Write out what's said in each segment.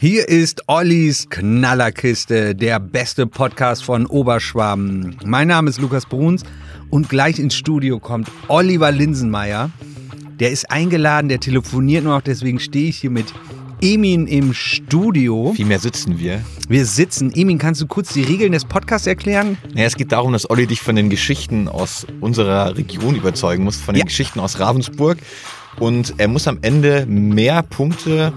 Hier ist Ollis Knallerkiste, der beste Podcast von Oberschwaben. Mein Name ist Lukas Bruns und gleich ins Studio kommt Oliver Linsenmeier. Der ist eingeladen, der telefoniert nur noch, deswegen stehe ich hier mit Emin im Studio. Vielmehr sitzen wir. Wir sitzen. Emin, kannst du kurz die Regeln des Podcasts erklären? Naja, es geht darum, dass Olli dich von den Geschichten aus unserer Region überzeugen muss, von den Ja. Geschichten aus Ravensburg. Und er muss am Ende mehr Punkte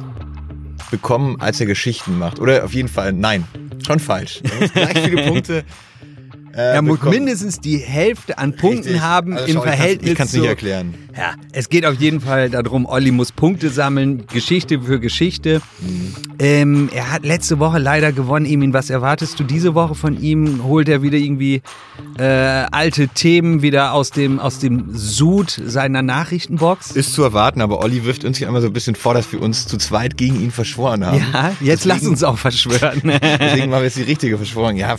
bekommen, als er Geschichten macht. Oder auf jeden Fall, nein, schon falsch. Gleich viele Punkte. Äh, er muss bekommen. mindestens die Hälfte an Punkten Richtig. haben Also im schau, Verhältnis Ich kann es nicht erklären. Ja, es geht auf jeden Fall darum, Olli muss Punkte sammeln, Geschichte für Geschichte. Mhm. Ähm, er hat letzte Woche leider gewonnen. Emin, was erwartest du diese Woche von ihm? Holt er wieder irgendwie äh, alte Themen wieder aus dem, aus dem Sud seiner Nachrichtenbox? Ist zu erwarten, aber Olli wirft uns hier einmal so ein bisschen vor, dass wir uns zu zweit gegen ihn verschworen haben. ja, jetzt lass Deswegen- uns auch verschwören. Deswegen war jetzt die richtige Verschwörung. Ja,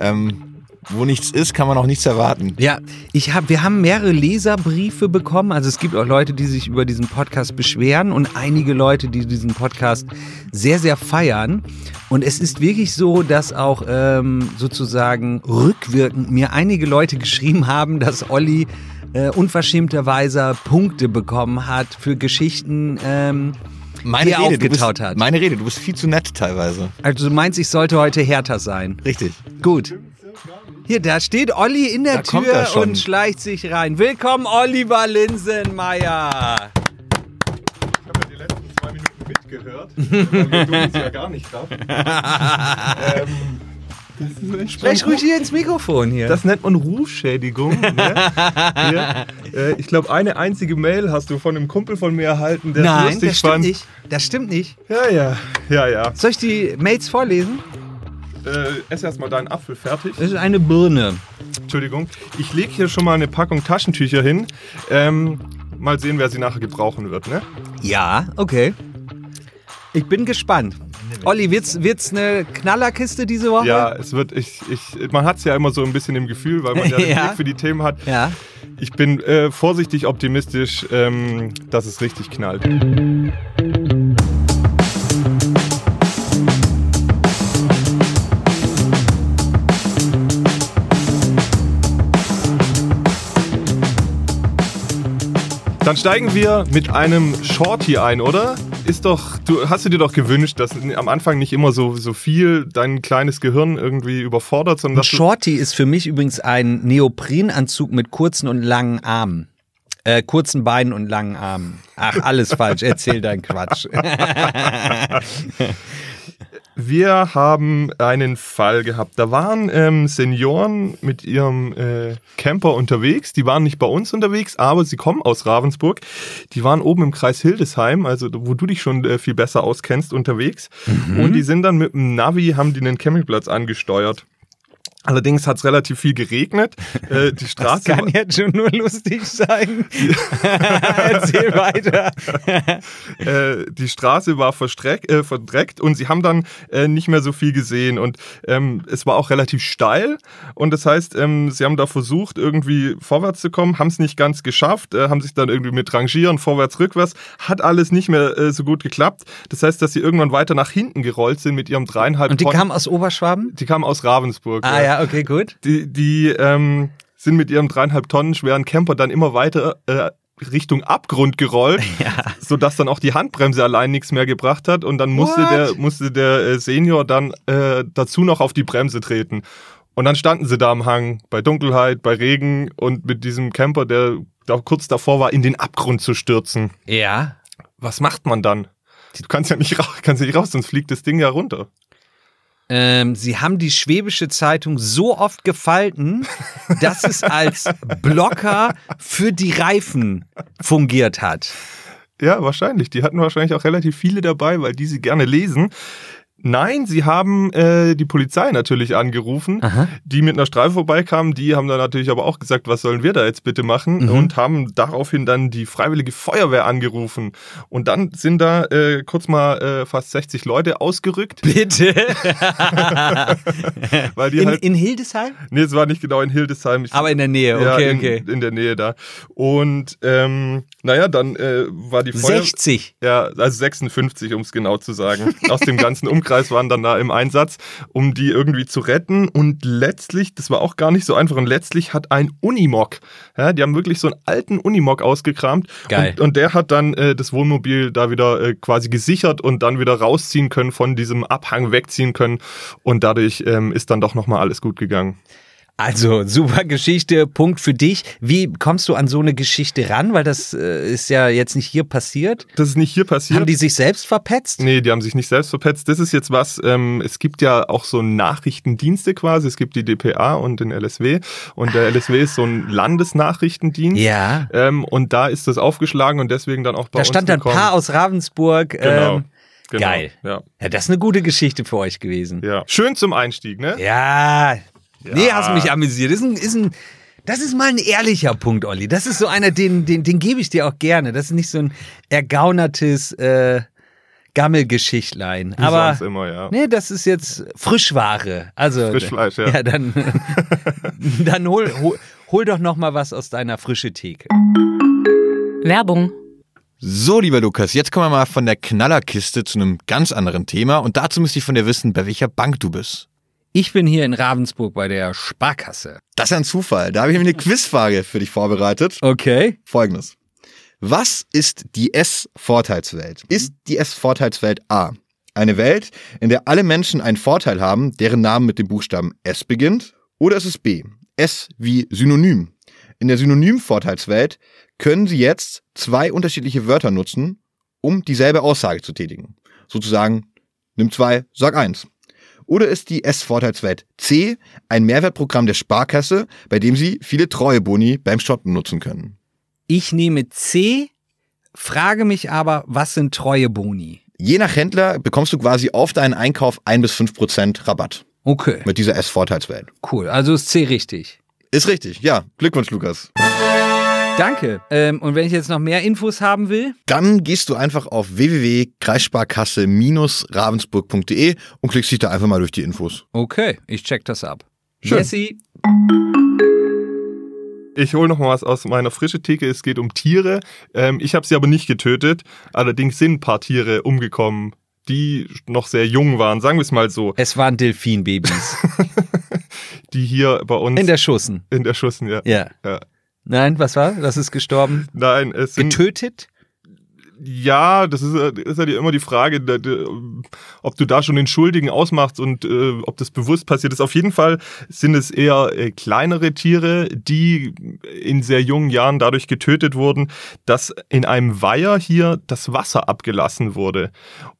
ähm, wo nichts ist, kann man auch nichts erwarten. Ja, ich hab, wir haben mehrere Leserbriefe bekommen. Also es gibt auch Leute, die sich über diesen Podcast beschweren und einige Leute, die diesen Podcast sehr, sehr feiern. Und es ist wirklich so, dass auch ähm, sozusagen rückwirkend mir einige Leute geschrieben haben, dass Olli äh, unverschämterweise Punkte bekommen hat für Geschichten. Ähm, Meine die er Rede, aufgetaut bist, hat. Meine Rede, du bist viel zu nett teilweise. also du meinst, ich sollte heute härter sein. Richtig. Gut. Hier, da steht Olli in der Da Tür und schleicht sich rein. Willkommen, Oliver Linsenmeier. Ich habe ja die letzten zwei Minuten mitgehört, weil du es ja gar nicht darf. ähm, das Sprech ruhig hier ins Mikrofon hier. Das nennt man Rufschädigung. Ne? Hier, äh, ich glaube, eine einzige Mail hast du von einem Kumpel von mir erhalten, der es Nein, lustig das stimmt fand. nicht. Das stimmt nicht. Ja, ja, ja, ja. Soll ich die Mails vorlesen? Äh, ess erstmal deinen Apfel fertig. Das ist eine Birne. Entschuldigung. Ich lege hier schon mal eine Packung Taschentücher hin. Ähm, mal sehen, wer sie nachher gebrauchen wird. Ne? Ja, okay. Ich bin gespannt. Olli, wird's, wird's eine Knallerkiste diese Woche? Ja, es wird, ich, ich, man hat es ja immer so ein bisschen im Gefühl, weil man ja den Ja. Blick für die Themen hat. Ja. Ich bin äh, vorsichtig optimistisch, ähm, dass es richtig knallt. Dann steigen wir mit einem Shorty ein, oder? Ist doch, du hast du dir doch gewünscht, dass am Anfang nicht immer so, so viel dein kleines Gehirn irgendwie überfordert, sondern Ein Shorty ist für mich übrigens ein Neoprenanzug mit kurzen und langen Armen. Äh, kurzen Beinen und langen Armen. Ach, alles falsch. Erzähl deinen Quatsch. Wir haben einen Fall gehabt. Da waren ähm, Senioren mit ihrem äh, Camper unterwegs. Die waren nicht bei uns unterwegs, aber sie kommen aus Ravensburg. Die waren oben im Kreis Hildesheim, also wo du dich schon äh, viel besser auskennst, unterwegs. Und die sind dann mit dem Navi, haben die einen Campingplatz angesteuert. Allerdings hat es relativ viel geregnet. Äh, die Das Straße kann jetzt schon nur lustig sein. Erzähl weiter. äh, die Straße war äh, verdreckt und sie haben dann äh, nicht mehr so viel gesehen und ähm, es war auch relativ steil und das heißt, ähm, sie haben da versucht irgendwie vorwärts zu kommen, haben es nicht ganz geschafft, äh, haben sich dann irgendwie mit Rangieren vorwärts, rückwärts, hat alles nicht mehr äh, so gut geklappt. Das heißt, dass sie irgendwann weiter nach hinten gerollt sind mit ihrem dreieinhalb Und die Tonnen- kam aus Oberschwaben? die kamen aus Ravensburg. Ah ja, okay, gut. Die, die ähm, sind mit ihrem dreieinhalb Tonnen schweren Camper dann immer weiter äh, Richtung Abgrund gerollt, sodass dann auch die Handbremse allein nichts mehr gebracht hat und dann musste What? der, musste der äh, Senior dann äh, dazu noch auf die Bremse treten. Und dann standen sie da am Hang, bei Dunkelheit, bei Regen und mit diesem Camper, der da kurz davor war, in den Abgrund zu stürzen. Ja. Was macht man dann? Du kannst ja nicht, ra kannst ja nicht raus, sonst fliegt das Ding ja runter. Ähm, sie haben die Schwäbische Zeitung so oft gefalten, dass es als Blocker für die Reifen fungiert hat. Ja, wahrscheinlich. Die hatten wahrscheinlich auch relativ viele dabei, weil die sie gerne lesen. Nein, sie haben äh, die Polizei natürlich angerufen, Aha. die mit einer Streife vorbeikamen. Die haben dann natürlich aber auch gesagt, was sollen wir da jetzt bitte machen? Mhm. Und haben daraufhin dann die Freiwillige Feuerwehr angerufen. Und dann sind da äh, kurz mal äh, fast 60 Leute ausgerückt, Bitte. weil die In, halt. in Hildesheim? Nee, es war nicht genau in Hildesheim. Ich Aber in der Nähe, ja, okay, in, okay. in der Nähe da. Und ähm, naja, dann äh, war die Feuer 60. ja, also 56, um es genau zu sagen. Aus dem ganzen Umkreis waren dann da im Einsatz, um die irgendwie zu retten. Und letztlich, das war auch gar nicht so einfach, und letztlich hat ein Unimog, ja, die haben wirklich so einen alten Unimog ausgekramt. Geil. Und, und der hat dann äh, das Wohnmobil da wieder äh, quasi gesichert und dann wieder rausziehen können, von diesem Abhang wegziehen können. Und dadurch ähm, ist dann doch nochmal alles gut gegangen. Also, super Geschichte, Punkt für dich. Wie kommst du an so eine Geschichte ran? Weil das äh, ist ja jetzt nicht hier passiert. Das ist nicht hier passiert. Haben die sich selbst verpetzt? Nee, die haben sich nicht selbst verpetzt. Das ist jetzt was, ähm, es gibt ja auch so Nachrichtendienste quasi. Es gibt die DPA und den LSW. Und der LSW ist so ein Landesnachrichtendienst. Ja. Ähm, und da ist das aufgeschlagen und deswegen dann auch bei Da uns stand dann ein. Paar aus Ravensburg. Genau. Ähm, genau. Geil. Ja, ja, das ist eine gute Geschichte für euch gewesen. ja. Schön zum Einstieg, ne? Ja. Nee, Ja. hast mich amüsiert. Das ist ein, ist ein, das ist mal ein ehrlicher Punkt, Olli. Das ist so einer, den, den, den gebe ich dir auch gerne. Das ist nicht so ein ergaunertes äh, Gammelgeschichtlein. Wie Aber sonst immer, ja. nee, das ist jetzt Frischware. Also Frischfleisch, ja. Ja, dann, dann hol, hol, hol doch noch mal was aus deiner frische Theke. Werbung. So, lieber Lukas, jetzt kommen wir mal von der Knallerkiste zu einem ganz anderen Thema. Und dazu müsste ich von dir wissen, bei welcher Bank du bist. Ich bin hier in Ravensburg bei der Sparkasse. Das ist ein Zufall. Da habe ich nämlich eine Quizfrage für dich vorbereitet. Okay. Folgendes. Was ist die S-Vorteilswelt? Ist die S-Vorteilswelt A eine Welt, in der alle Menschen einen Vorteil haben, deren Name mit dem Buchstaben S beginnt? Oder ist es B? S wie Synonym. In der Synonym-Vorteilswelt können Sie jetzt zwei unterschiedliche Wörter nutzen, um dieselbe Aussage zu tätigen. Sozusagen, nimm zwei, sag eins. Oder ist die S-Vorteilswelt C ein Mehrwertprogramm der Sparkasse, bei dem Sie viele Treueboni beim Shoppen nutzen können? Ich nehme C, frage mich aber, was sind treue Boni? Je nach Händler bekommst du quasi auf deinen Einkauf ein bis fünf Prozent Rabatt Okay, mit dieser S-Vorteilswelt. cool. Also ist C richtig. Ist richtig, ja. Glückwunsch, Lukas. Danke. Ähm, und wenn ich jetzt noch mehr Infos haben will? Dann gehst du einfach auf www.kreissparkasse-ravensburg.de und klickst dich da einfach mal durch die Infos. Okay, ich check das ab. Schön. Jesse. Ich hole noch mal was aus meiner frischen Theke. Es geht um Tiere. Ähm, ich habe sie aber nicht getötet. Allerdings sind ein paar Tiere umgekommen, die noch sehr jung waren. Sagen wir es mal so. Es waren Delfinbabys. Die hier bei uns In der Schussen. in der Schussen, ja. Ja. Ja. Nein, was war? Das ist gestorben. Nein, es sind Getötet? Ja, das ist, ist ja immer die Frage, ob du da schon den Schuldigen ausmachst und äh, ob das bewusst passiert ist. Auf jeden Fall sind es eher äh, kleinere Tiere, die in sehr jungen Jahren dadurch getötet wurden, dass in einem Weiher hier das Wasser abgelassen wurde.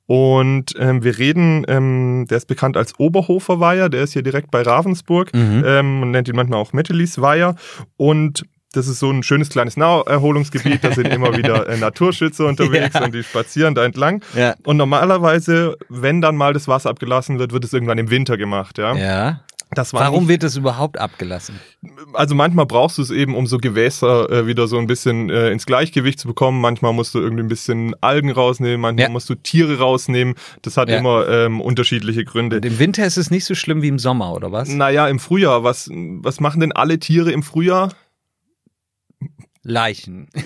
Und ähm, wir reden, ähm, der ist bekannt als Oberhofer Weiher, der ist hier direkt bei Ravensburg. Mhm. Ähm, man nennt ihn manchmal auch Mettelis Weiher. Und das ist so ein schönes kleines Naherholungsgebiet. Da sind immer wieder äh, Naturschützer unterwegs Ja. und die spazieren da entlang. Ja. Und normalerweise, wenn dann mal das Wasser abgelassen wird, wird es irgendwann im Winter gemacht. Ja. Ja. Warum nicht, wird das überhaupt abgelassen? also manchmal brauchst du es eben, um so Gewässer äh, wieder so ein bisschen äh, ins Gleichgewicht zu bekommen. Manchmal musst du irgendwie ein bisschen Algen rausnehmen, manchmal Ja. musst du Tiere rausnehmen. Das hat Ja. immer ähm, unterschiedliche Gründe. Und Im Winter ist es nicht so schlimm wie im Sommer, oder was? Naja, im Frühjahr, was, was machen denn alle Tiere im Frühjahr? Leichen.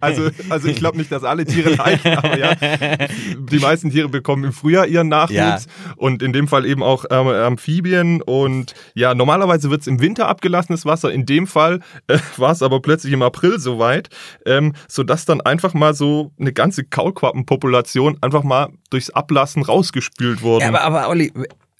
Also, also ich glaube nicht, dass alle Tiere leichen, aber ja, die meisten Tiere bekommen im Frühjahr ihren Nachwuchs Ja. und in dem Fall eben auch ähm, Amphibien und ja, normalerweise wird es im Winter abgelassenes Wasser, in dem Fall äh, war es aber plötzlich im April soweit, ähm, sodass dann einfach mal so eine ganze Kaulquappenpopulation einfach mal durchs Ablassen rausgespült wurde. Ja, aber, aber Olli,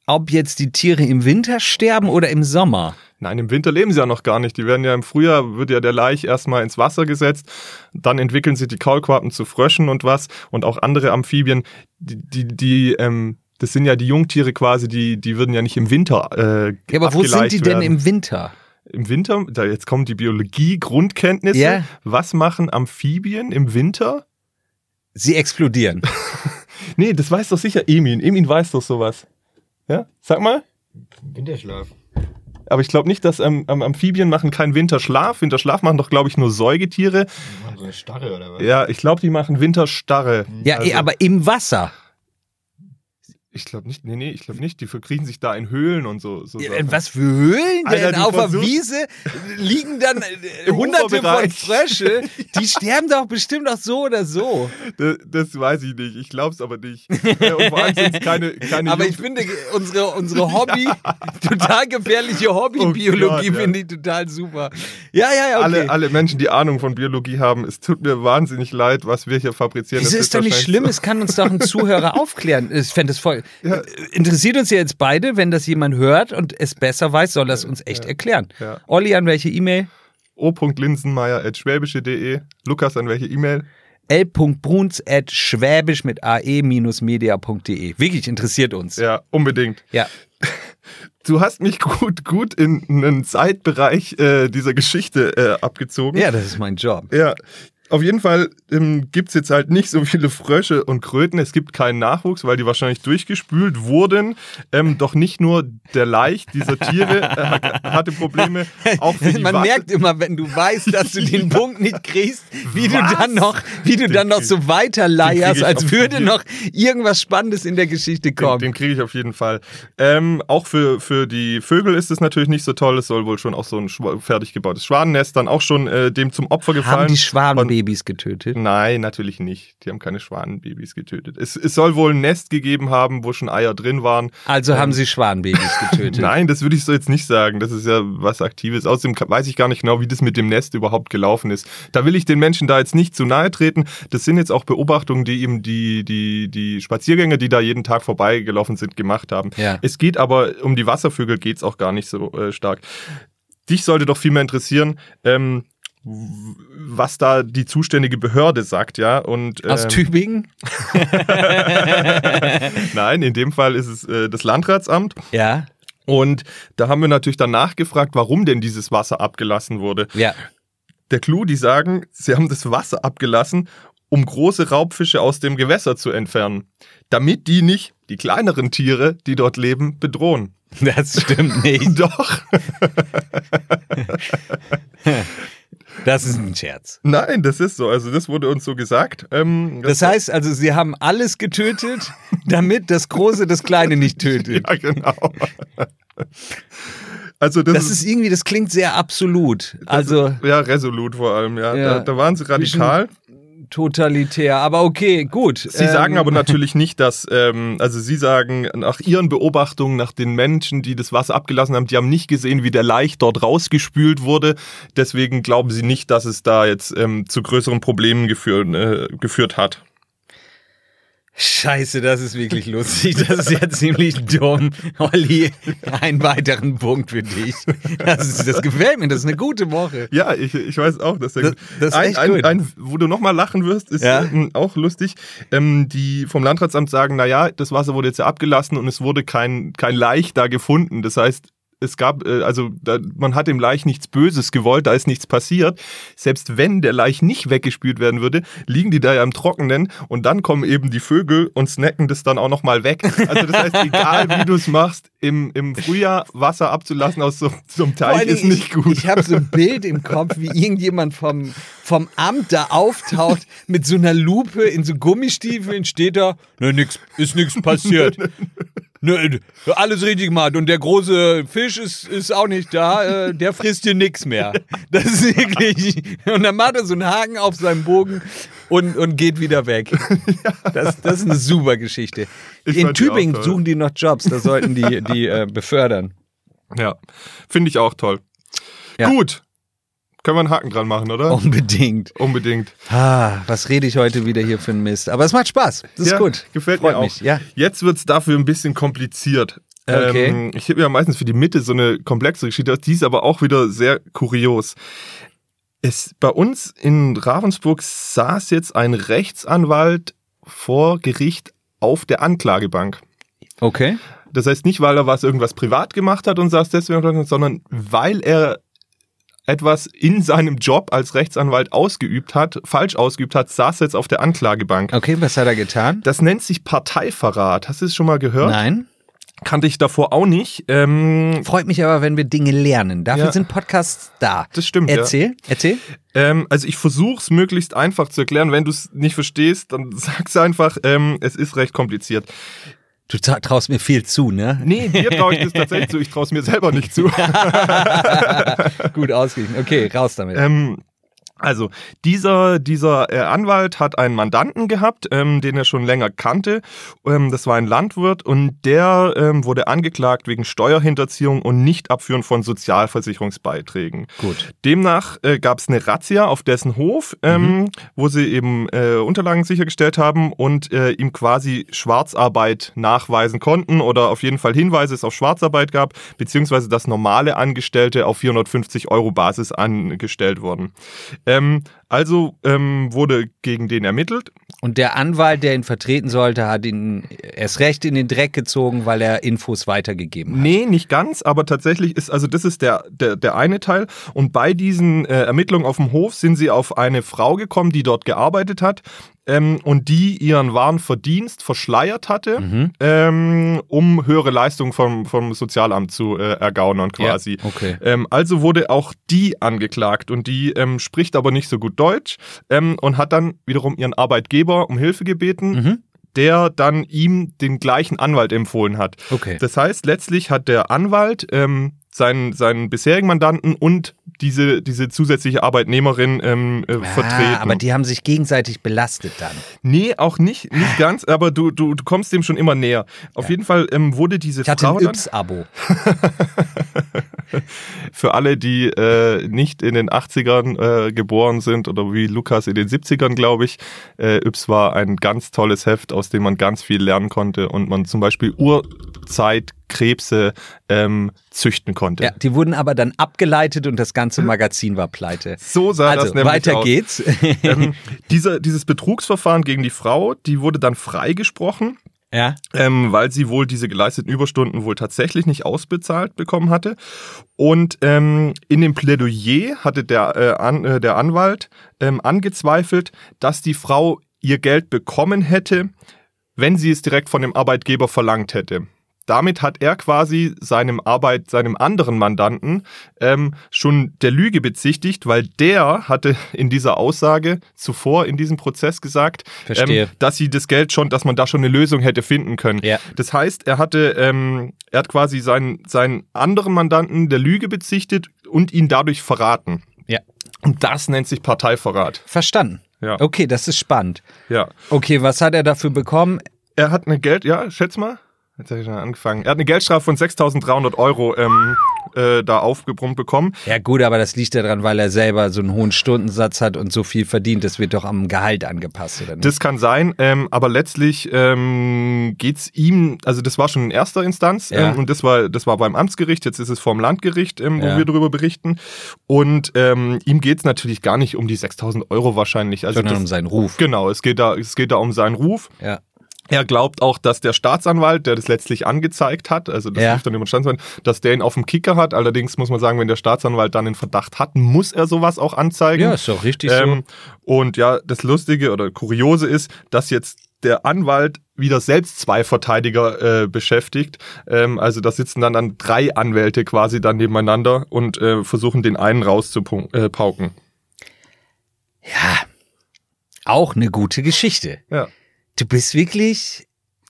ob jetzt die Tiere im Winter sterben oder im Sommer? Nein, im Winter leben sie ja noch gar nicht. Die werden ja im Frühjahr, wird ja der Laich erstmal ins Wasser gesetzt. Dann entwickeln sich die Kaulquappen zu Fröschen und was und auch andere Amphibien. Die, die, die ähm, das sind ja die Jungtiere quasi, die, die würden ja nicht im Winter äh, Ja, aber wo sind die denn werden. im Winter? Im Winter, da jetzt kommt die Biologie-Grundkenntnisse. Ja. Was machen Amphibien im Winter? Sie explodieren. Nee, das weiß doch sicher Emin. Emin weiß doch sowas. Ja? Sag mal. Winterschlaf. Aber ich glaube nicht, dass ähm, Amphibien machen keinen Winterschlaf. Winterschlaf machen doch, glaube ich, nur Säugetiere. Machen so eine Starre oder was? Ja, ich glaube, die machen Winterstarre. Ja, Also- eh, aber im Wasser. Ich glaube nicht, nee, nee, ich glaube nicht. Die verkriechen sich da in Höhlen und so. so Ja, Sachen. was für Höhlen Alter, denn? Auf der Wiese liegen dann äh, hunderte von. Frösche. Die sterben doch bestimmt auch so oder so. Das, das weiß ich nicht. Ich glaube es aber nicht. Ja, und vor allem sind es keine, keine Aber ich Jung- finde unsere, unsere Hobby, total gefährliche Hobbybiologie Oh ja. finde ich total super. Ja, ja, ja, okay. alle, alle Menschen, die Ahnung von Biologie haben, es tut mir wahnsinnig leid, was wir hier fabrizieren. Wieso Das ist doch nicht schlimm? so- Es kann uns doch ein Zuhörer aufklären. Ich fände es voll. Interessiert uns ja jetzt beide, wenn das jemand hört und es besser weiß, soll das uns echt erklären. Ja. Olli, an welche E-Mail? o.linsenmeier.schwäbische.de. Lukas, an welche E-Mail? l.bruns at schwäbisch mit ae-media.de. Wirklich interessiert uns. Ja, unbedingt. Ja. Du hast mich gut, gut in einen Zeitbereich äh, dieser Geschichte äh, abgezogen. Ja, das ist mein Job. Ja, auf jeden Fall ähm, gibt es jetzt halt nicht so viele Frösche und Kröten. Es gibt keinen Nachwuchs, weil die wahrscheinlich durchgespült wurden. Ähm, doch nicht nur der Laich dieser Tiere äh, hat- hatte Probleme, auch für die Man Wasser- merkt immer, wenn du weißt, dass du den Punkt nicht kriegst, wie du Was? dann noch, wie du Den dann noch so den weiterleierst, als würde noch irgendwas Spannendes in der Geschichte Den, kommen. den kriege ich auf jeden Fall. Ähm, auch für, für die Vögel ist es natürlich nicht so toll. Es soll wohl schon auch so ein fertig gebautes Schwanennest dann auch schon äh, dem zum Opfer gefallen. Haben die Und- Schwanenbabys getötet? Nein, natürlich nicht. Die haben keine Schwanenbabys getötet. Es, es soll wohl ein Nest gegeben haben, wo schon Eier drin waren. Also haben sie Schwanenbabys getötet. Nein, das würde ich so jetzt nicht sagen. Das ist ja was Aktives. Außerdem weiß ich gar nicht genau, wie das mit dem Nest überhaupt gelaufen ist. Da will ich den Menschen da jetzt nicht zu nahe treten. Das sind jetzt auch Beobachtungen, die eben die, die, die Spaziergänger, die da jeden Tag vorbeigelaufen sind, gemacht haben. Ja. Es geht aber um die Wasservögel geht es auch gar nicht so äh, stark. Dich sollte doch viel mehr interessieren, ähm, was da die zuständige Behörde sagt, ja. Und, Aus ähm, Tübingen? Nein, in dem Fall ist es äh, das Landratsamt. Ja. Und da haben wir natürlich dann nachgefragt, warum denn dieses Wasser abgelassen wurde. Ja. Der Clou, die sagen, sie haben das Wasser abgelassen, um große Raubfische aus dem Gewässer zu entfernen, damit die nicht die kleineren Tiere, die dort leben, bedrohen. Das stimmt nicht. Doch. Das ist ein Scherz. Nein, das ist so. Also das wurde uns so gesagt. Ähm, Das heißt also, sie haben alles getötet, damit das Große das Kleine nicht tötet. ja, genau. Also das, Das ist irgendwie, das klingt sehr absolut. Also ja resolut vor allem. Ja, Ja. Da, da waren sie radikal. Totalitär. Aber okay, gut. Sie Ähm, sagen aber natürlich nicht, dass, ähm, also Sie sagen, nach Ihren Beobachtungen, nach den Menschen, die das Wasser abgelassen haben, die haben nicht gesehen, wie der Laich dort rausgespült wurde. Deswegen glauben Sie nicht, dass es da jetzt ähm, zu größeren Problemen geführt, äh, geführt hat. Scheiße, das ist wirklich lustig. Das ist ja ziemlich dumm. Olli, einen weiteren Punkt für dich. Das, ist, das gefällt mir, das ist eine gute Woche. Ja, ich, ich weiß auch, dass der Das- das ist ein, ein, gut. ein, wo du nochmal lachen wirst, ist Ja. ähm, auch lustig. Ähm, die vom Landratsamt sagen, naja, das Wasser wurde jetzt ja abgelassen und es wurde kein, kein Laich da gefunden. Das heißt, es gab, äh, also da, man hat dem Laich nichts Böses gewollt, da ist nichts passiert. Selbst wenn der Laich nicht weggespült werden würde, liegen die da ja im Trockenen und dann kommen eben die Vögel und snacken das dann auch nochmal weg. Also das heißt, egal wie du es machst, im, im Frühjahr Wasser abzulassen aus so, so einem Teich ist nicht gut. Ich, ich habe so ein Bild im Kopf, wie irgendjemand vom, vom Amt da auftaucht mit so einer Lupe in so Gummistiefeln, steht da, ne, nix, ist nichts passiert. Ne, alles richtig gemacht. Und der große Fisch ist, ist auch nicht da, äh, der frisst hier nichts mehr. Das ist wirklich. Und dann macht er so einen Haken auf seinem Bogen und, und geht wieder weg. Das, das ist eine super Geschichte. Ich In die Tübingen toll. suchen die noch Jobs, da sollten die, die äh, befördern. Ja, finde ich auch toll. Ja. Gut. Können wir einen Haken dran machen, oder? Unbedingt. Unbedingt. Ah, was rede ich heute wieder hier für einen Mist? Aber es macht Spaß. Das ist ja, gut. Gefällt Freut mir auch. mich. Ja. Jetzt wird's dafür ein bisschen kompliziert. Okay. Ähm, ich habe ja meistens für die Mitte so eine komplexe Geschichte, die ist aber auch wieder sehr kurios. Es, bei uns in Ravensburg saß jetzt ein Rechtsanwalt vor Gericht auf der Anklagebank. Okay. Das heißt nicht, weil er was irgendwas privat gemacht hat und saß deswegen, sondern weil er etwas in seinem Job als Rechtsanwalt ausgeübt hat, falsch ausgeübt hat, saß jetzt auf der Anklagebank. Okay, was hat er getan? Das nennt sich Parteiverrat. Hast du es schon mal gehört? Nein. Kannte ich davor auch nicht. Ähm, Freut mich aber, wenn wir Dinge lernen. Dafür Ja. sind Podcasts da. das stimmt. ja. Erzähl, erzähl. Ähm, also ich versuche es möglichst einfach zu erklären. Wenn du es nicht verstehst, dann sag's einfach. Ähm, es ist recht kompliziert. Du tra- traust mir viel zu, ne? Nee, dir traue ich das tatsächlich zu. Ich traue es mir selber nicht zu. Gut ausgeglichen. Okay, raus damit. Ähm, also, dieser, dieser äh, Anwalt hat einen Mandanten gehabt, ähm, den er schon länger kannte. Ähm, das war ein Landwirt und der ähm, wurde angeklagt wegen Steuerhinterziehung und Nichtabführen von Sozialversicherungsbeiträgen. Gut. Demnach äh, gab es eine Razzia auf dessen Hof, ähm, wo sie eben äh, Unterlagen sichergestellt haben und äh, ihm quasi Schwarzarbeit nachweisen konnten oder auf jeden Fall Hinweise es auf Schwarzarbeit gab, beziehungsweise dass normale Angestellte auf 450 Euro Basis angestellt wurden. Ähm, also ähm, wurde gegen den ermittelt. Und der Anwalt, der ihn vertreten sollte, hat ihn erst recht in den Dreck gezogen, weil er Infos weitergegeben hat. Nee, nicht ganz, aber tatsächlich ist, also das ist der, der, der eine Teil. Und bei diesen äh, Ermittlungen auf dem Hof sind sie auf eine Frau gekommen, die dort gearbeitet hat ähm, und die ihren wahren Verdienst verschleiert hatte, Mhm. ähm, um höhere Leistungen vom, vom Sozialamt zu äh, ergaunern quasi. Ja, okay. Ähm, also wurde auch die angeklagt und die ähm, spricht aber nicht so gut Deutsch ähm, und hat dann wiederum ihren Arbeitgeber um Hilfe gebeten, Mhm. der dann ihm den gleichen Anwalt empfohlen hat. Okay. Das heißt, letztlich hat der Anwalt ähm, seinen, seinen bisherigen Mandanten und diese, diese zusätzliche Arbeitnehmerin ähm, äh, vertreten. Ah, aber die haben sich gegenseitig belastet dann. nee, auch nicht, nicht ganz, aber du, du, du kommst dem schon immer näher. Auf jeden Fall ähm, wurde diese Ich hatte Frau ein dann, Yps-Abo. für alle, die äh, nicht in den 80ern äh, geboren sind oder wie Lukas in den 70ern, glaube ich, äh, Yps war ein ganz tolles Heft, aus dem man ganz viel lernen konnte und man zum Beispiel Urzeitkrebse ähm, züchten konnte. Ja, die wurden aber dann abgeleitet und das ganze Magazin war pleite. So sah das Also, nämlich weiter aus. geht's. ähm, dieser, dieses Betrugsverfahren gegen die Frau, die wurde dann freigesprochen, ja. ähm, weil sie wohl diese geleisteten Überstunden wohl tatsächlich nicht ausbezahlt bekommen hatte. Und ähm, in dem Plädoyer hatte der, äh, an, äh, der Anwalt ähm, angezweifelt, dass die Frau ihr Geld bekommen hätte, wenn sie es direkt von dem Arbeitgeber verlangt hätte. Damit hat er quasi seinem Arbeit, seinem anderen Mandanten ähm, schon der Lüge bezichtigt, weil der hatte in dieser Aussage zuvor in diesem Prozess gesagt, ähm, dass sie das Geld schon, dass man da schon eine Lösung hätte finden können. Ja. Das heißt, er hatte, ähm, er hat quasi seinen, seinen anderen Mandanten der Lüge bezichtigt und ihn dadurch verraten. Ja. Und das nennt sich Parteiverrat. Verstanden. Ja. Okay, das ist spannend. Ja. Okay, was hat er dafür bekommen? Er hat eine Geld, ja, schätz mal. Jetzt habe ich schon angefangen. Er hat eine Geldstrafe von 6.300 Euro ähm, äh, da aufgebrummt bekommen. Ja gut, aber das liegt ja daran, weil er selber so einen hohen Stundensatz hat und so viel verdient. Das wird doch am Gehalt angepasst, oder nicht? Das kann sein, ähm, aber letztlich ähm, geht's ihm, also das war schon in erster Instanz Ja. ähm, und das war, das war beim Amtsgericht, jetzt ist es vorm Landgericht, ähm, wo Ja. wir darüber berichten. Und ähm, ihm geht's natürlich gar nicht um die 6.000 Euro wahrscheinlich. Also sondern das, um seinen Ruf. Genau, es geht, da, es geht da um seinen Ruf. Ja. Er glaubt auch, dass der Staatsanwalt, der das letztlich angezeigt hat, also das Ja. lief dann über den Staatsanwalt, dass der ihn auf dem Kicker hat. Allerdings muss man sagen, wenn der Staatsanwalt dann den Verdacht hat, muss er sowas auch anzeigen. Ja, ist doch richtig Ähm, und ja, das Lustige oder Kuriose ist, dass jetzt der Anwalt wieder selbst zwei Verteidiger äh, beschäftigt. Ähm, also da sitzen dann, dann drei Anwälte quasi dann nebeneinander und äh, versuchen den einen rauszupauken. Äh. Ja. Auch eine gute Geschichte. ja, Du bist wirklich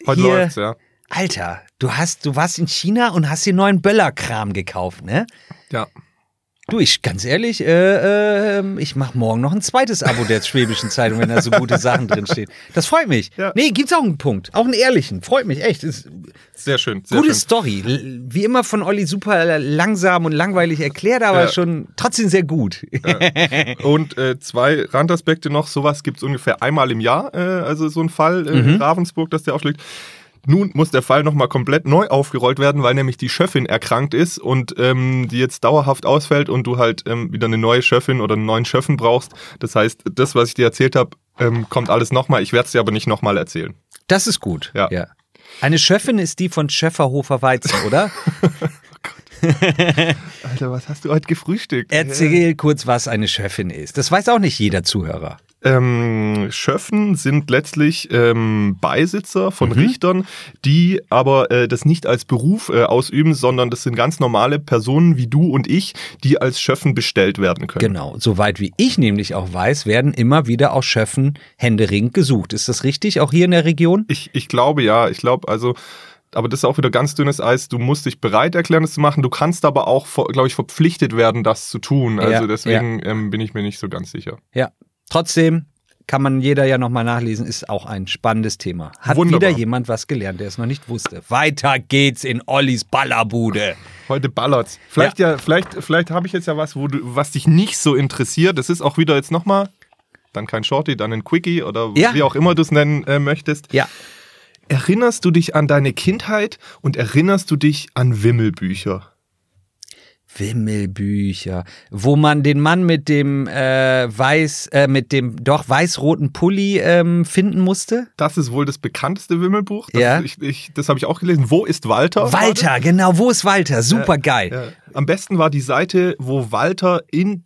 heute hier. läuft's, ja. Alter, du hast, du warst in China und hast dir neuen Böllerkram gekauft, ne? Ja. Du, ich ganz ehrlich, äh, äh, ich mach morgen noch ein zweites Abo der Schwäbischen Zeitung, wenn da so gute Sachen drinstehen. Das freut mich. Ja. Nee, gibt's auch einen Punkt. Auch einen ehrlichen. Freut mich, echt. Ist, Sehr schön. Sehr gute schön. Story. Wie immer von Olli super langsam und langweilig erklärt, aber Ja. schon trotzdem sehr gut. Und äh, zwei Randaspekte noch, sowas gibt's ungefähr einmal im Jahr, äh, also so ein Fall äh, Mhm. in Ravensburg, dass der aufschlägt. Nun muss der Fall nochmal komplett neu aufgerollt werden, weil nämlich die Schöffin erkrankt ist und ähm, die jetzt dauerhaft ausfällt und du halt ähm, wieder eine neue Schöffin oder einen neuen Schöffen brauchst. Das heißt, das, was ich dir erzählt habe, ähm, kommt alles nochmal. Ich werde es dir aber nicht nochmal erzählen. Das ist gut. Ja. Eine Schöffin ist die von Schöfferhofer Weizen, oder? Alter, was hast du heute gefrühstückt? Erzähl kurz, was eine Schöffin ist. Das weiß auch nicht jeder Zuhörer. Ähm, Schöffen sind letztlich ähm, Beisitzer von Mhm. Richtern, die aber äh, das nicht als Beruf äh, ausüben, sondern das sind ganz normale Personen wie du und ich, die als Schöffen bestellt werden können. Genau. Soweit wie ich nämlich auch weiß, werden immer wieder auch Schöffen händeringend gesucht. Ist das richtig? Auch hier in der Region? Ich, ich glaube ja, ich glaube also, aber das ist auch wieder ganz dünnes Eis. Du musst dich bereit erklären, das zu machen. Du kannst aber auch, glaube ich, verpflichtet werden, das zu tun. Also Ja, deswegen Ähm, bin ich mir nicht so ganz sicher. Ja. Trotzdem kann man jeder ja nochmal nachlesen, ist auch ein spannendes Thema. Hat Wunderbar. wieder jemand was gelernt, der es noch nicht wusste. Weiter geht's in Ollis Ballerbude. Heute ballert's. Vielleicht ja, vielleicht, vielleicht habe ich jetzt ja was, wo du, was dich nicht so interessiert. Das ist auch wieder jetzt nochmal, dann kein Shorty, dann ein Quickie oder Ja. wie auch immer du es nennen äh, möchtest. Ja. Erinnerst du dich an deine Kindheit und erinnerst du dich an Wimmelbücher? Wimmelbücher, wo man den Mann mit dem äh, weiß, äh, mit dem doch weiß-roten Pulli ähm, finden musste. Das ist wohl das bekannteste Wimmelbuch. Das, Ja. ich, ich, das habe ich auch gelesen. Wo ist Walter? Walter, genau, wo ist Walter? Super geil. Ja. Am besten war die Seite, wo Walter in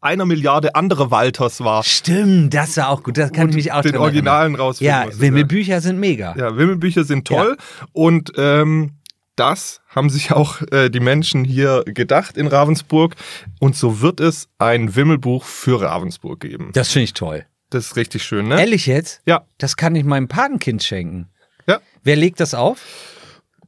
einer Milliarde andere Walters war. Stimmt, das war auch gut. Das kann Und ich mich auch den Originalen erinnern. rausfinden Ja, Wimmelbücher sind mega. Ja, Wimmelbücher sind toll und ähm, das haben sich auch äh, die Menschen hier gedacht in Ravensburg und so wird es ein Wimmelbuch für Ravensburg geben. Das finde ich toll. Das ist richtig schön, ne? Ehrlich jetzt? Ja. Das kann ich meinem Patenkind schenken. Ja. Wer legt das auf?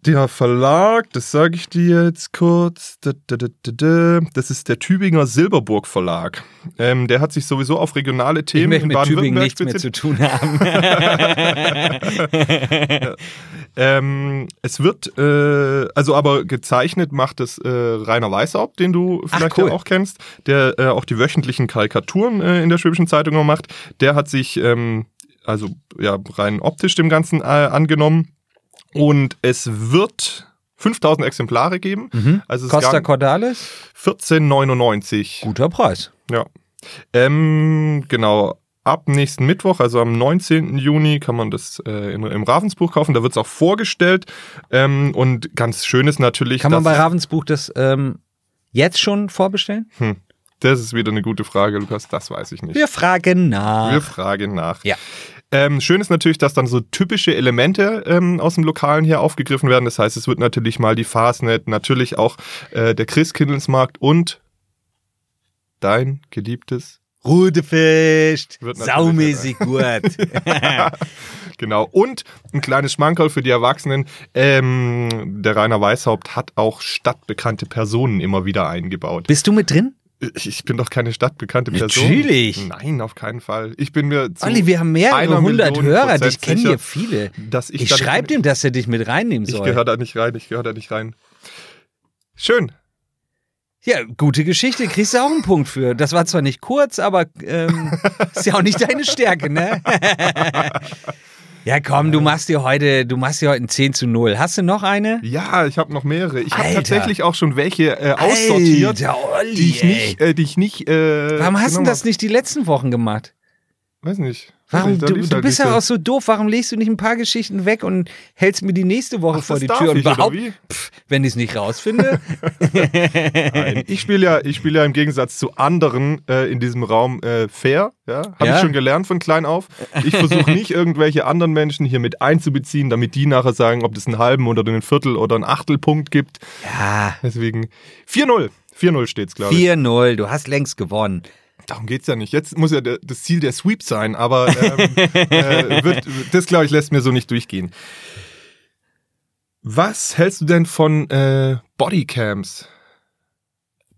Der Verlag, das sage ich dir jetzt kurz, da, da, da, da, da. das ist der Tübinger Silberburg Verlag. Ähm, der hat sich sowieso auf regionale Ich Themen möchte in mit Tübingen Baden-Württemberg nichts mehr zu tun haben. Ähm, es wird, äh, also aber gezeichnet macht es äh, Rainer Weishaupt, den du Ach, vielleicht cool. ja auch kennst, der äh, auch die wöchentlichen Karikaturen äh, in der Schwäbischen Zeitung macht. Der hat sich, ähm, also ja, rein optisch dem Ganzen äh, angenommen. Und es wird 5000 Exemplare geben. Mhm. Also es Costa Cordalis? 14,99. Guter Preis. Ja. Ähm, genau. Ab nächsten Mittwoch, also am 19. Juni, kann man das äh, in, im Ravensbuch kaufen. Da wird es auch vorgestellt. Ähm, und ganz schön ist natürlich, Kann man bei Ravensbuch das ähm, jetzt schon vorbestellen? Hm, das ist wieder eine gute Frage, Lukas. Das weiß ich nicht. Wir fragen nach. Wir fragen nach. Ja. Ähm, schön ist natürlich, dass dann so typische Elemente ähm, aus dem Lokalen hier aufgegriffen werden. Das heißt, es wird natürlich mal die Fastnet, natürlich auch äh, der Christkindlesmarkt und dein geliebtes natürlich Saumäßig gut. Genau. Und ein kleines Schmankerl für die Erwachsenen. Ähm, der Rainer Weishaupt hat auch stadtbekannte Personen immer wieder eingebaut. Bist du mit drin? Ich, ich bin doch keine stadtbekannte Person. Natürlich. Nein, auf keinen Fall. Ich bin mir zu Olli, wir haben mehrere hundert Hörer. Prozent Ich kenne sicher, hier viele. dass ich, Ich schreibe dem, dass er dich mit reinnehmen Ich soll. gehöre da nicht rein, ich gehöre da nicht rein. Schön. Ja, gute Geschichte, kriegst du auch einen Punkt für. Das war zwar nicht kurz, aber ähm, ist ja auch nicht deine Stärke, ne? ja, komm, du machst dir heute, du machst dir heute ein 10 zu 0. Hast du noch eine? Ja, ich habe noch mehrere. Ich habe tatsächlich auch schon welche äh, aussortiert, Alter, Olli, die ich nicht, äh, die ich nicht. Äh, Warum hast du das nicht die letzten Wochen gemacht? Weiß nicht. Warum, Weiß nicht, da du, du halt bist ja so. auch so doof. Warum legst du nicht ein paar Geschichten weg und hältst mir die nächste Woche Ach, vor die Tür und wie? pff, wenn ich es nicht rausfinde? Nein, ich spiele ja, ich spiele ja im Gegensatz zu anderen äh, in diesem Raum äh, fair. Ja, habe Ja. ich schon gelernt von klein auf. Ich versuche nicht irgendwelche anderen Menschen hier mit einzubeziehen, damit die nachher sagen, ob es einen halben oder einen Viertel oder einen Achtelpunkt gibt. ja, Deswegen 4-0. 4-0 steht's, glaube ich. 4-0, du hast längst gewonnen. Darum geht's ja nicht. Jetzt muss ja der, das Ziel der Sweep sein, aber ähm, äh, wird, das, glaube ich, lässt mir so nicht durchgehen. Was hältst du denn von äh, Bodycams?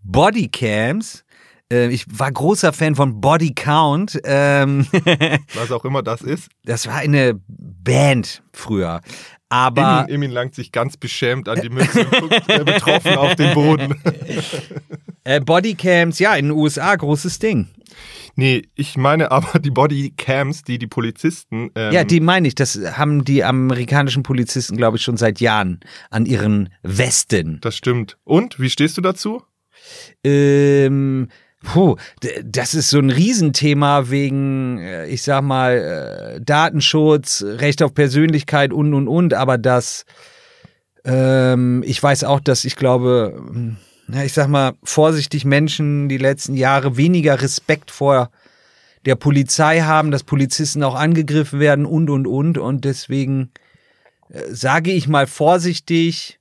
Bodycams. Äh, ich war großer Fan von Body Count. Ähm, Was auch immer das ist. das war eine Band früher. Aber Emin, Emin langt sich ganz beschämt an die Mütze und guckt äh, betroffen auf den Boden. äh, Bodycams, ja, in den USA großes Ding. Nee, ich meine aber die Bodycams, die die Polizisten. Ähm, Ja, die meine ich. Das haben die amerikanischen Polizisten, glaube ich, schon seit Jahren an ihren Westen. Das stimmt. Und, wie stehst du dazu? Ähm, puh, das ist so ein Riesenthema wegen, äh, ich sag mal, äh, Datenschutz, Recht auf Persönlichkeit und und und, aber das Ähm, ich weiß auch, dass ich glaube, hm, ja, ich sag mal, vorsichtig Menschen die letzten Jahre weniger Respekt vor der Polizei haben, dass Polizisten auch angegriffen werden und, und, und. Und deswegen äh, sage ich mal vorsichtig,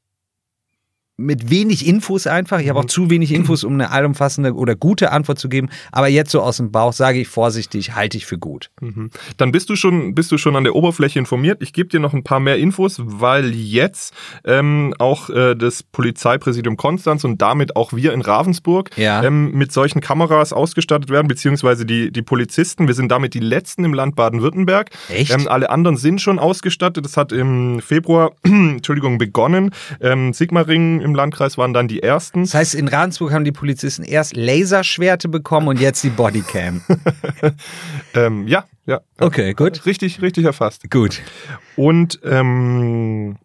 mit wenig Infos einfach. Ich habe auch zu wenig Infos, um eine allumfassende oder gute Antwort zu geben. Aber jetzt so aus dem Bauch sage ich vorsichtig, halte ich für gut. Mhm. Dann bist du schon, bist du schon an der Oberfläche informiert. Ich gebe dir noch ein paar mehr Infos, weil jetzt ähm, auch äh, das Polizeipräsidium Konstanz und damit auch wir in Ravensburg Ja. ähm, mit solchen Kameras ausgestattet werden, beziehungsweise die, die Polizisten. Wir sind damit die letzten im Land Baden-Württemberg. Echt? Ähm, alle anderen sind schon ausgestattet. Das hat im Februar, Entschuldigung, begonnen. Ähm, Sigmaringen im Landkreis waren dann die ersten. Das heißt, in Ravensburg haben die Polizisten erst Laserschwerte bekommen und jetzt die Bodycam. Ähm, ja, ja. Okay, gut. Richtig, richtig erfasst. Gut. Und ähm,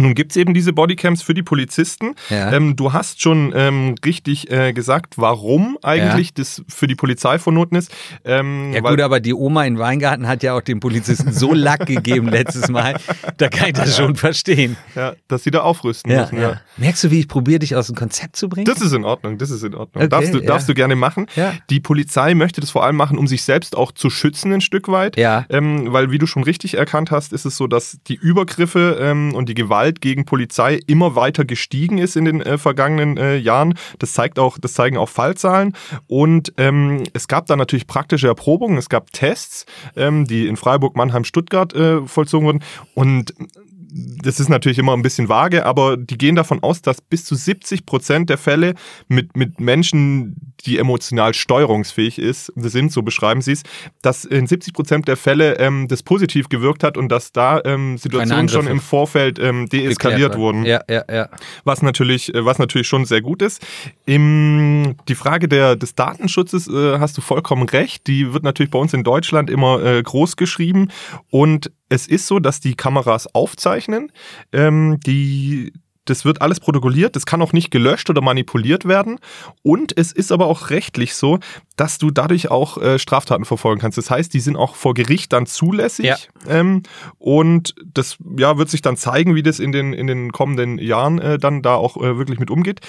nun gibt's eben diese Bodycams für die Polizisten. Ja. Ähm, du hast schon ähm, richtig äh, gesagt, warum eigentlich das für die Polizei vonnöten ist. Ähm, Ja gut, aber die Oma in Weingarten hat ja auch den Polizisten so Lack gegeben letztes Mal. Da kann ich das schon verstehen. ja, dass sie da aufrüsten Ja, müssen. ja. Ja. Merkst du, wie ich probiere, dich aus dem Konzept zu bringen? Das ist in Ordnung, das ist in Ordnung. Okay, darfst, du, ja. darfst du gerne machen. Ja. Die Polizei möchte das vor allem machen, um sich selbst auch zu schützen ein Stück weit. Ja. Ähm, weil, wie du schon richtig erkannt hast, ist es so, dass die Übergriffe ähm, und die Gewalt gegen Polizei immer weiter gestiegen ist in den äh, vergangenen äh, Jahren. Das zeigt auch, das zeigen auch Fallzahlen. Und ähm, es gab da natürlich praktische Erprobungen, es gab Tests, ähm, die in Freiburg, Mannheim, Stuttgart äh, vollzogen wurden. Und das ist natürlich immer ein bisschen vage, aber die gehen davon aus, dass bis zu 70 Prozent der Fälle mit, mit Menschen, die emotional steuerungsfähig ist, sind, so beschreiben sie es, dass in 70 Prozent der Fälle ähm, das positiv gewirkt hat und dass da ähm, Situationen schon im Vorfeld ähm, deeskaliert wurden Ja, ja, ja. was natürlich, äh, was natürlich schon sehr gut ist. Im, die Frage der, des Datenschutzes äh, hast du vollkommen recht. Die wird natürlich bei uns in Deutschland immer äh, groß geschrieben. Und es ist so, dass die Kameras aufzeichnen. Ähm, die das wird alles protokolliert, das kann auch nicht gelöscht oder manipuliert werden. Und es ist aber auch rechtlich so, dass du dadurch auch äh, Straftaten verfolgen kannst. Das heißt, die sind auch vor Gericht dann zulässig. Ja. Ähm, und das ja, wird sich dann zeigen, wie das in den, in den kommenden Jahren äh, dann da auch äh, wirklich mit umgeht.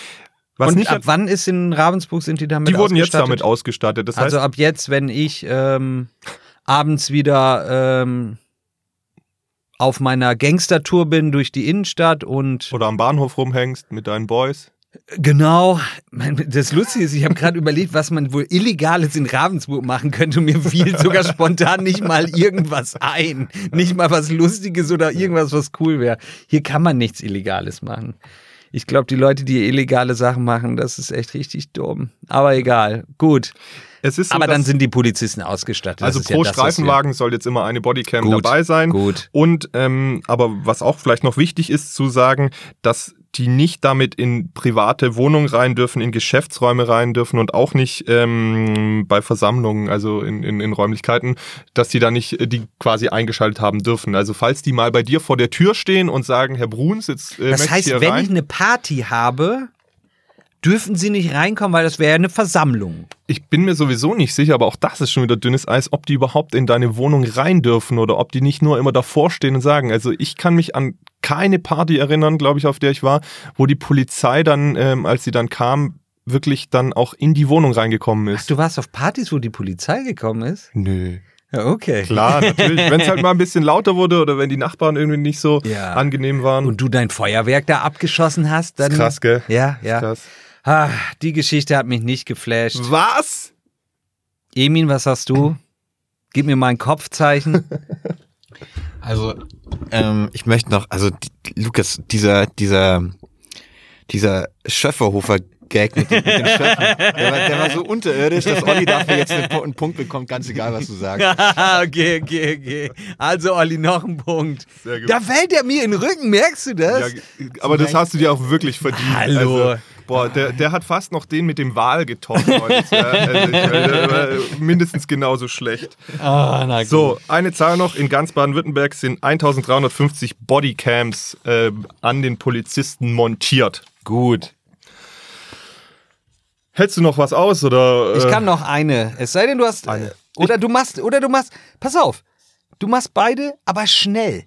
Was Und nicht ab wann ist in Ravensburg, sind die damit die wurden jetzt ausgestattet? damit ausgestattet. Das also heißt, ab jetzt, wenn ich ähm, abends wieder ähm, auf meiner Gangstertour bin durch die Innenstadt und oder am Bahnhof rumhängst mit deinen Boys. Genau. Das Lustige ist, ich habe gerade überlegt, was man wohl Illegales in Ravensburg machen könnte. Und mir fiel sogar spontan nicht mal irgendwas ein. Nicht mal was Lustiges oder irgendwas, was cool wäre. Hier kann man nichts Illegales machen. Ich glaube, die Leute, die illegale Sachen machen, das ist echt richtig dumm. Aber egal. Gut. Es ist so, Aber dann sind die Polizisten ausgestattet. Also ist ja pro das, Streifenwagen soll jetzt immer eine Bodycam Gut, dabei sein. gut. Und ähm, aber was auch vielleicht noch wichtig ist zu sagen, dass die nicht damit in private Wohnungen rein dürfen, in Geschäftsräume rein dürfen und auch nicht ähm, bei Versammlungen, also in, in, in Räumlichkeiten, dass die da nicht äh, die quasi eingeschaltet haben dürfen. Also falls die mal bei dir vor der Tür stehen und sagen, Herr Bruns, jetzt äh, Das heißt, ich wenn rein. ich eine Party habe, dürfen sie nicht reinkommen, weil das wäre ja eine Versammlung. Ich bin mir sowieso nicht sicher, aber auch das ist schon wieder dünnes Eis, ob die überhaupt in deine Wohnung rein dürfen oder ob die nicht nur immer davor stehen und sagen. Also ich kann mich an keine Party erinnern, glaube ich, auf der ich war, wo die Polizei dann, ähm, als sie dann kam, wirklich dann auch in die Wohnung reingekommen Ach, ist. du warst auf Partys, wo die Polizei gekommen ist? Nö. Ja, okay. Klar, natürlich. wenn es halt mal ein bisschen lauter wurde oder wenn die Nachbarn irgendwie nicht so Ja. angenehm waren. Und du dein Feuerwerk da abgeschossen hast, dann. ist krass, gell? Ja, ja. Krass. Ah, die Geschichte hat mich nicht geflasht. Was? Emin, was hast du? Gib mir mal ein Kopfzeichen. Also, ähm, ich möchte noch, also die, Lukas, dieser, dieser, dieser Schöfferhofer Gag mit, den- mit den Schöffen, der war, der war so unterirdisch, dass Olli dafür jetzt einen, einen Punkt bekommt, ganz egal, was du sagst. okay, okay, okay. Also, Olli, noch ein Punkt. Sehr gut. Da fällt er mir in den Rücken, merkst du das? Ja, aber das hast du dir auch wirklich verdient. Hallo. Also, boah, der, der hat fast noch den mit dem Wal getoppt. also ich, äh, mindestens genauso schlecht. Ah. So, eine Zahl noch. In ganz Baden-Württemberg sind 1350 Bodycams äh, an den Polizisten montiert. Gut. Hältst du noch was aus oder? Ich äh, kann noch eine. Es sei denn, du hast. Eine. Äh, oder du machst, oder du machst. Pass auf. Du machst beide, aber schnell.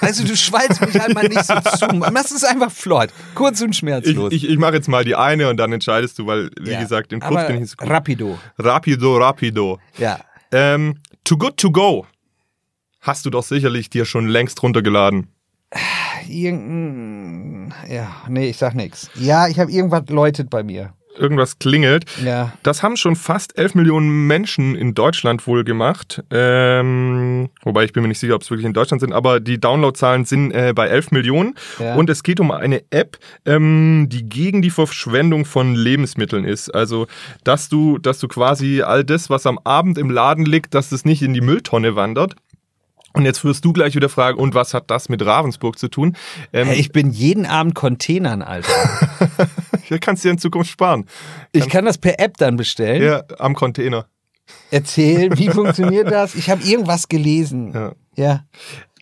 Also du schweizt mich halt mal nicht so zu. Mach es einfach flott. Kurz und Ich, schmerzlos. ich, ich mache jetzt mal die eine und dann entscheidest du, weil, wie Ja. gesagt, im Club Aber bin ich nicht so gut. Rapido. Rapido, rapido. Ja. Ähm, Too Good To Go. Hast du doch sicherlich dir schon längst runtergeladen. Irgendein. Ja, nee, ich sag nix. Ja, ich habe irgendwas läutet bei mir. Irgendwas klingelt. Ja. Das haben schon fast 11 Millionen Menschen in Deutschland wohl gemacht. Ähm, wobei ich bin mir nicht sicher, ob es wirklich in Deutschland sind, aber die Downloadzahlen sind äh, bei 11 Millionen. Ja. Und es geht um eine App, ähm, die gegen die Verschwendung von Lebensmitteln ist. Also, dass du, dass du quasi all das, was am Abend im Laden liegt, dass es nicht in die Mülltonne wandert. Und jetzt wirst du gleich wieder fragen, und was hat das mit Ravensburg zu tun? Ähm, Hey, ich bin jeden Abend Containern, Alter. hier kannst du dir in Zukunft sparen. Ich kann das per App dann bestellen. Ja, am Container. Erzähl, wie funktioniert das? Ich habe irgendwas gelesen. Ja. Ja.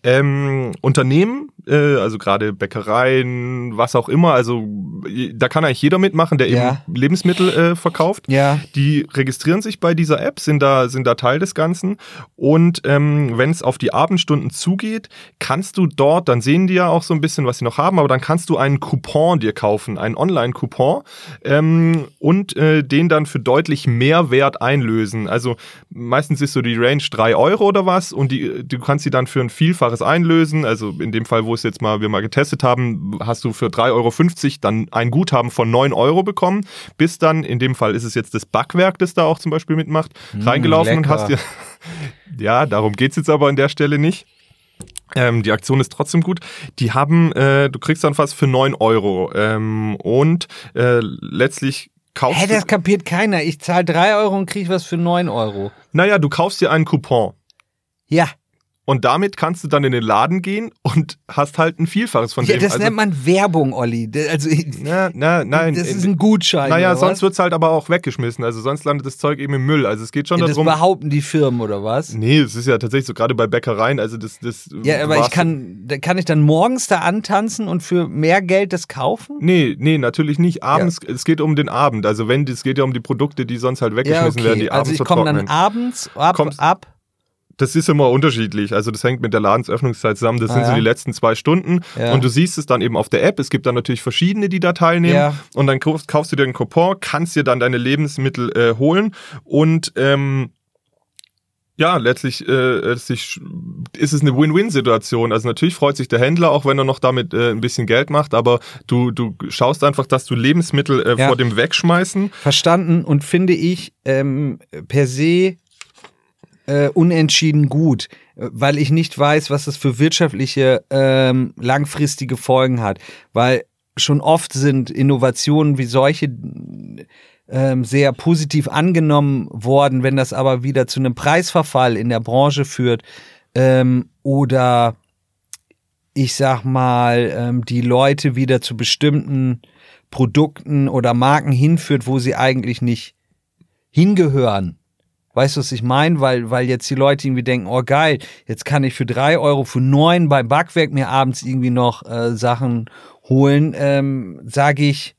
Ähm, Unternehmen, äh, also gerade Bäckereien, was auch immer, also äh, da kann eigentlich jeder mitmachen, der Ja. eben Lebensmittel äh, verkauft. Ja. Die registrieren sich bei dieser App, sind da, sind da Teil des Ganzen. Und ähm, wenn es auf die Abendstunden zugeht, kannst du dort, dann sehen die ja auch so ein bisschen, was sie noch haben, aber dann kannst du einen Coupon dir kaufen, einen Online-Coupon ähm, und äh, den dann für deutlich mehr Wert einlösen. Also meistens ist so die Range 3 Euro oder was und die, du kannst sie dann für ein Vielfaches einlösen. Also in dem Fall, wo es jetzt mal wir mal getestet haben, hast du für 3,50 Euro dann ein Guthaben von 9 Euro bekommen, bis dann, in dem Fall ist es jetzt das Backwerk, das da auch zum Beispiel mitmacht, reingelaufen und lecker. hast dir. ja, darum geht's jetzt aber an der Stelle nicht. Ähm, die Aktion ist trotzdem gut. Die haben, äh, du kriegst dann was für 9 Euro. Ähm, und äh, letztlich kaufst Hä, das kapiert keiner. Ich zahle 3 Euro und kriege was für 9 Euro. Naja, du kaufst dir einen Coupon. Ja. Und damit kannst du dann in den Laden gehen und hast halt ein Vielfaches von ja dem. das also, nennt man Werbung, Olli. Das- Also, na, na, nein. das ist in- ein Gutschein. naja, sonst was? wird's halt aber auch weggeschmissen. Also sonst landet das Zeug eben im Müll. Also es geht schon ja, das darum. behaupten die Firmen oder was? Nee, es ist ja tatsächlich so, gerade bei Bäckereien, also das, das Ja, aber ich kann, kann ich dann morgens da antanzen und für mehr Geld das kaufen? Nee, nee, natürlich nicht. Abends, es geht um den Abend. Also wenn, es geht ja um die Produkte, die sonst halt Ja, weggeschmissen werden, okay. die Also abends ich komme dann abends ab, Kommst- ab. Das ist immer unterschiedlich. Also das hängt mit der Ladensöffnungszeit zusammen. Das Ah, sind so ja. die letzten zwei Stunden. Ja. Und du siehst es dann eben auf der App. Es gibt dann natürlich verschiedene, die da teilnehmen. Ja. Und dann kaufst, kaufst du dir einen Coupon, kannst dir dann deine Lebensmittel äh, holen und ähm, ja, letztlich, äh, letztlich ist es eine Win-Win-Situation. Also natürlich freut sich der Händler, auch wenn er noch damit äh, ein bisschen Geld macht, aber du, du schaust einfach, dass du Lebensmittel äh, Ja. vor dem Wegschmeißen. Verstanden und finde ich ähm, per se äh, unentschieden gut, weil ich nicht weiß, was das für wirtschaftliche ähm, langfristige Folgen hat. Weil schon oft sind Innovationen wie solche ähm, sehr positiv angenommen worden, wenn das aber wieder zu einem Preisverfall in der Branche führt ähm, oder ich sag mal, ähm, die Leute wieder zu bestimmten Produkten oder Marken hinführt, wo sie eigentlich nicht hingehören. Weißt du, was ich meine? Weil, weil jetzt die Leute irgendwie denken, oh geil, jetzt kann ich für drei Euro, für neun beim Backwerk mir abends irgendwie noch äh, Sachen holen, ähm, sage ich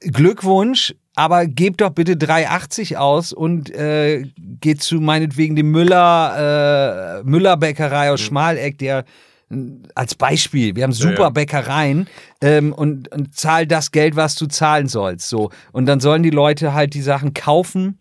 Glückwunsch, aber gebt doch bitte 3,80 aus und äh, geht zu meinetwegen dem Müller, äh, Müller-Bäckerei aus Schmaleck, der äh, als Beispiel, wir haben super ja. Bäckereien ähm, und, und zahl das Geld, was du zahlen sollst. So. Und dann sollen die Leute halt die Sachen kaufen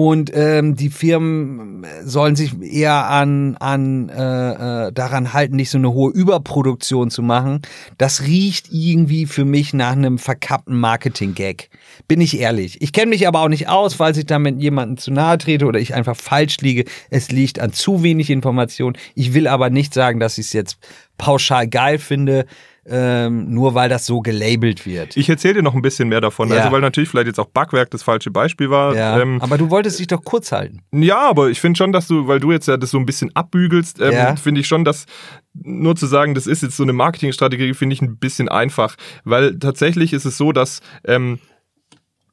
und ähm, die Firmen sollen sich eher an, an äh, äh, daran halten, nicht so eine hohe Überproduktion zu machen. Das riecht irgendwie für mich nach einem verkappten Marketing-Gag. Bin ich ehrlich. Ich kenne mich aber auch nicht aus, weil ich damit jemandem zu nahe trete oder ich einfach falsch liege. Es liegt an zu wenig Information. Ich will aber nicht sagen, dass ich es jetzt pauschal geil finde, ähm, nur weil das so gelabelt wird. Ich erzähle dir noch ein bisschen mehr davon. Ja. Also weil natürlich vielleicht jetzt auch Backwerk das falsche Beispiel war. ja, Ähm, aber du wolltest dich doch kurz halten. Ja, aber ich finde schon, dass du, weil du jetzt ja das so ein bisschen abbügelst, ähm, Ja. finde ich schon, dass nur zu sagen, das ist jetzt so eine Marketingstrategie, finde ich ein bisschen einfach, weil tatsächlich ist es so, dass ähm,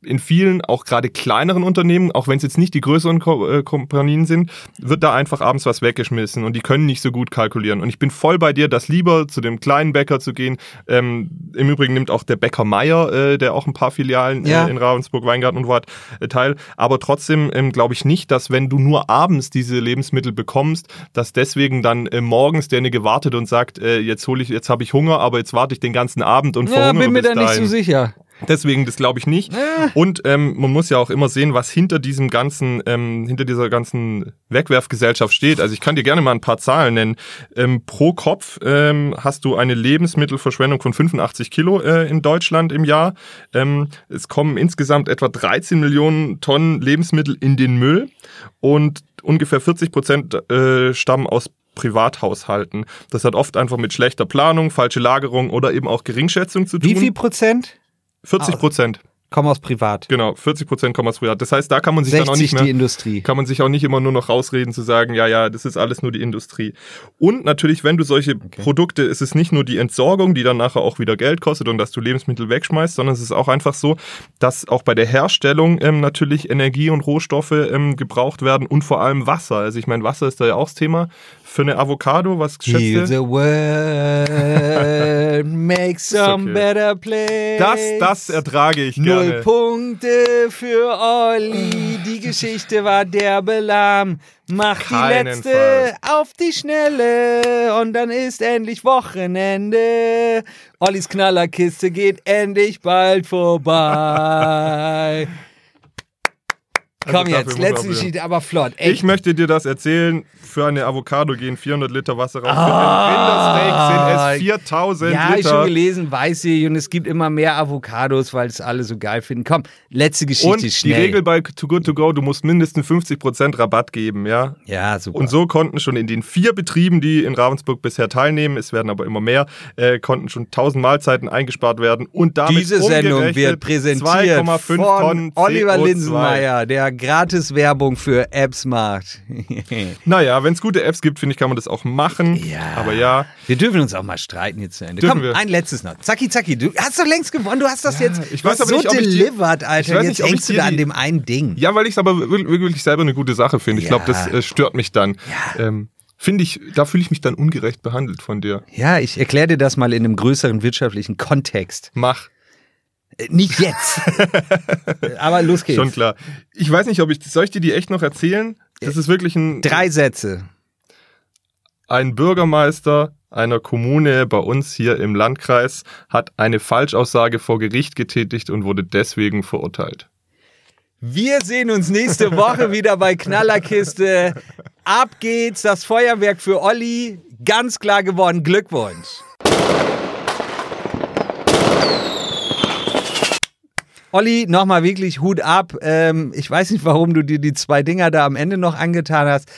in vielen, auch gerade kleineren Unternehmen, auch wenn es jetzt nicht die größeren Ko äh, Kompanien sind, wird da einfach abends was weggeschmissen und die können nicht so gut kalkulieren. Und ich bin voll bei dir, das lieber zu dem kleinen Bäcker zu gehen. Ähm, Im Übrigen nimmt auch der Bäcker Meier, äh, der auch ein paar Filialen Ja. äh, in Ravensburg, Weingarten und wo hat, äh, teil. Aber trotzdem ähm, glaube ich nicht, dass wenn du nur abends diese Lebensmittel bekommst, dass deswegen dann äh, morgens derjenige wartet und sagt, äh, jetzt hole ich, jetzt habe ich Hunger, aber jetzt warte ich den ganzen Abend und Ja, bin mir da nicht so sicher. Deswegen, das glaube ich nicht. Und ähm, man muss ja auch immer sehen, was hinter diesem ganzen, ähm, hinter dieser ganzen Wegwerfgesellschaft steht. Also ich kann dir gerne mal ein paar Zahlen nennen. Ähm, pro Kopf ähm, hast du eine Lebensmittelverschwendung von 85 Kilo äh, in Deutschland im Jahr. Ähm, es kommen insgesamt etwa 13 Millionen Tonnen Lebensmittel in den Müll und ungefähr 40 Prozent äh, stammen aus Privathaushalten. Das hat oft einfach mit schlechter Planung, falsche Lagerung oder eben auch Geringschätzung zu tun. Wie viel Prozent 40 Prozent. kommen aus privat? Genau, 40 Prozent kommen aus Privat. Das heißt, da kann man sich dann auch 60 nicht die mehr, Industrie. kann man sich auch nicht immer nur noch rausreden zu sagen, ja, ja, das ist alles nur die Industrie. Und natürlich, wenn du solche Produkte, ist es nicht nur die Entsorgung, die dann nachher auch wieder Geld kostet und dass du Lebensmittel wegschmeißt, sondern es ist auch einfach so, dass auch bei der Herstellung ähm, natürlich Energie und Rohstoffe ähm, gebraucht werden und vor allem Wasser. Also ich meine, Wasser ist da ja auch das Thema. Für eine Avocado, was schätzt Heal the world, make some okay. better place. Das, das ertrage ich Null gerne. Punkte für Olli. Die Geschichte war derbe lahm. Mach die letzte Keinenfalls. auf die Schnelle und dann ist endlich Wochenende. Ollis Knallerkiste geht endlich bald vorbei. Also Komm dafür jetzt, letzte Geschichte, aber flott. Echt. Ich möchte dir das erzählen. Für eine Avocado gehen 400 Liter Wasser raus. Ah. Für ein Rindersteak sind es 4000 ja, ich Liter. schon gelesen, weiß ich, und es gibt immer mehr Avocados, weil es alle so geil finden. Komm, letzte Geschichte Und die schnell. Regel bei Too Good To Go, du musst mindestens 50% Rabatt geben, ja. ja, super. Und so konnten schon in den vier Betrieben, die in Ravensburg bisher teilnehmen, es werden aber immer mehr, äh, konnten schon 1000 Mahlzeiten eingespart werden. Und damit Diese Sendung wird präsentiert 2,5 von Tonnen Oliver CO2. Linsenmeier, der gratis Werbung für Apps macht. Naja, wenn es gute Apps gibt, finde ich, kann man das auch machen. Ja. Aber ja, Wir dürfen uns auch mal streiten jetzt zu Ende. Dürfen Komm, wir. ein letztes noch. Zacki, zacki, du hast doch längst gewonnen. Du hast das jetzt ich weiß aber so nicht, ob ich die- delivered, Alter. ich weiß jetzt nicht, hängst du da an dem einen Ding. Ja, weil ich es aber wirklich, selber eine gute Sache finde. Ich Ja. glaube, das äh, stört mich dann. Ähm, finde ich, da fühle ich mich dann ungerecht behandelt von dir. Ja, ich erkläre dir das mal in einem größeren wirtschaftlichen Kontext. Mach, Nicht jetzt. Aber los geht's. schon klar. Ich weiß nicht, ob ich, soll ich dir die echt noch erzählen? Das ist wirklich ein, Drei Sätze. ein Bürgermeister einer Kommune bei uns hier im Landkreis hat eine Falschaussage vor Gericht getätigt und wurde deswegen verurteilt. Wir sehen uns nächste Woche wieder bei Knallerkiste. Ab geht's, das Feuerwerk für Olli. Ganz klar gewonnen. Glückwunsch. Olli, nochmal wirklich Hut ab. Ähm, ich weiß nicht, warum du dir die zwei Dinger da am Ende noch angetan hast.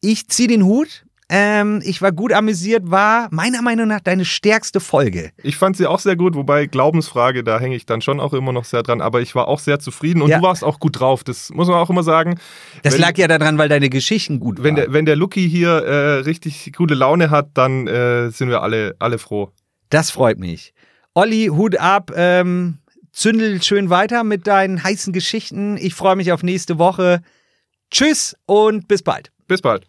Ich zieh den Hut. Ähm, ich war gut amüsiert, war meiner Meinung nach deine stärkste Folge. Ich fand sie auch sehr gut, wobei Glaubensfrage, da hänge ich dann schon auch immer noch sehr dran, aber ich war auch sehr zufrieden und Ja. du warst auch gut drauf. Das muss man auch immer sagen. Das Wenn- lag ja daran, weil deine Geschichten gut Wenn waren. der, wenn der Lucky hier äh, richtig gute Laune hat, dann äh, sind wir alle, alle froh. Das freut mich. Olli, Hut ab. Ähm, zündel schön weiter mit deinen heißen Geschichten. Ich freue mich auf nächste Woche. Tschüss und bis bald. Bis bald.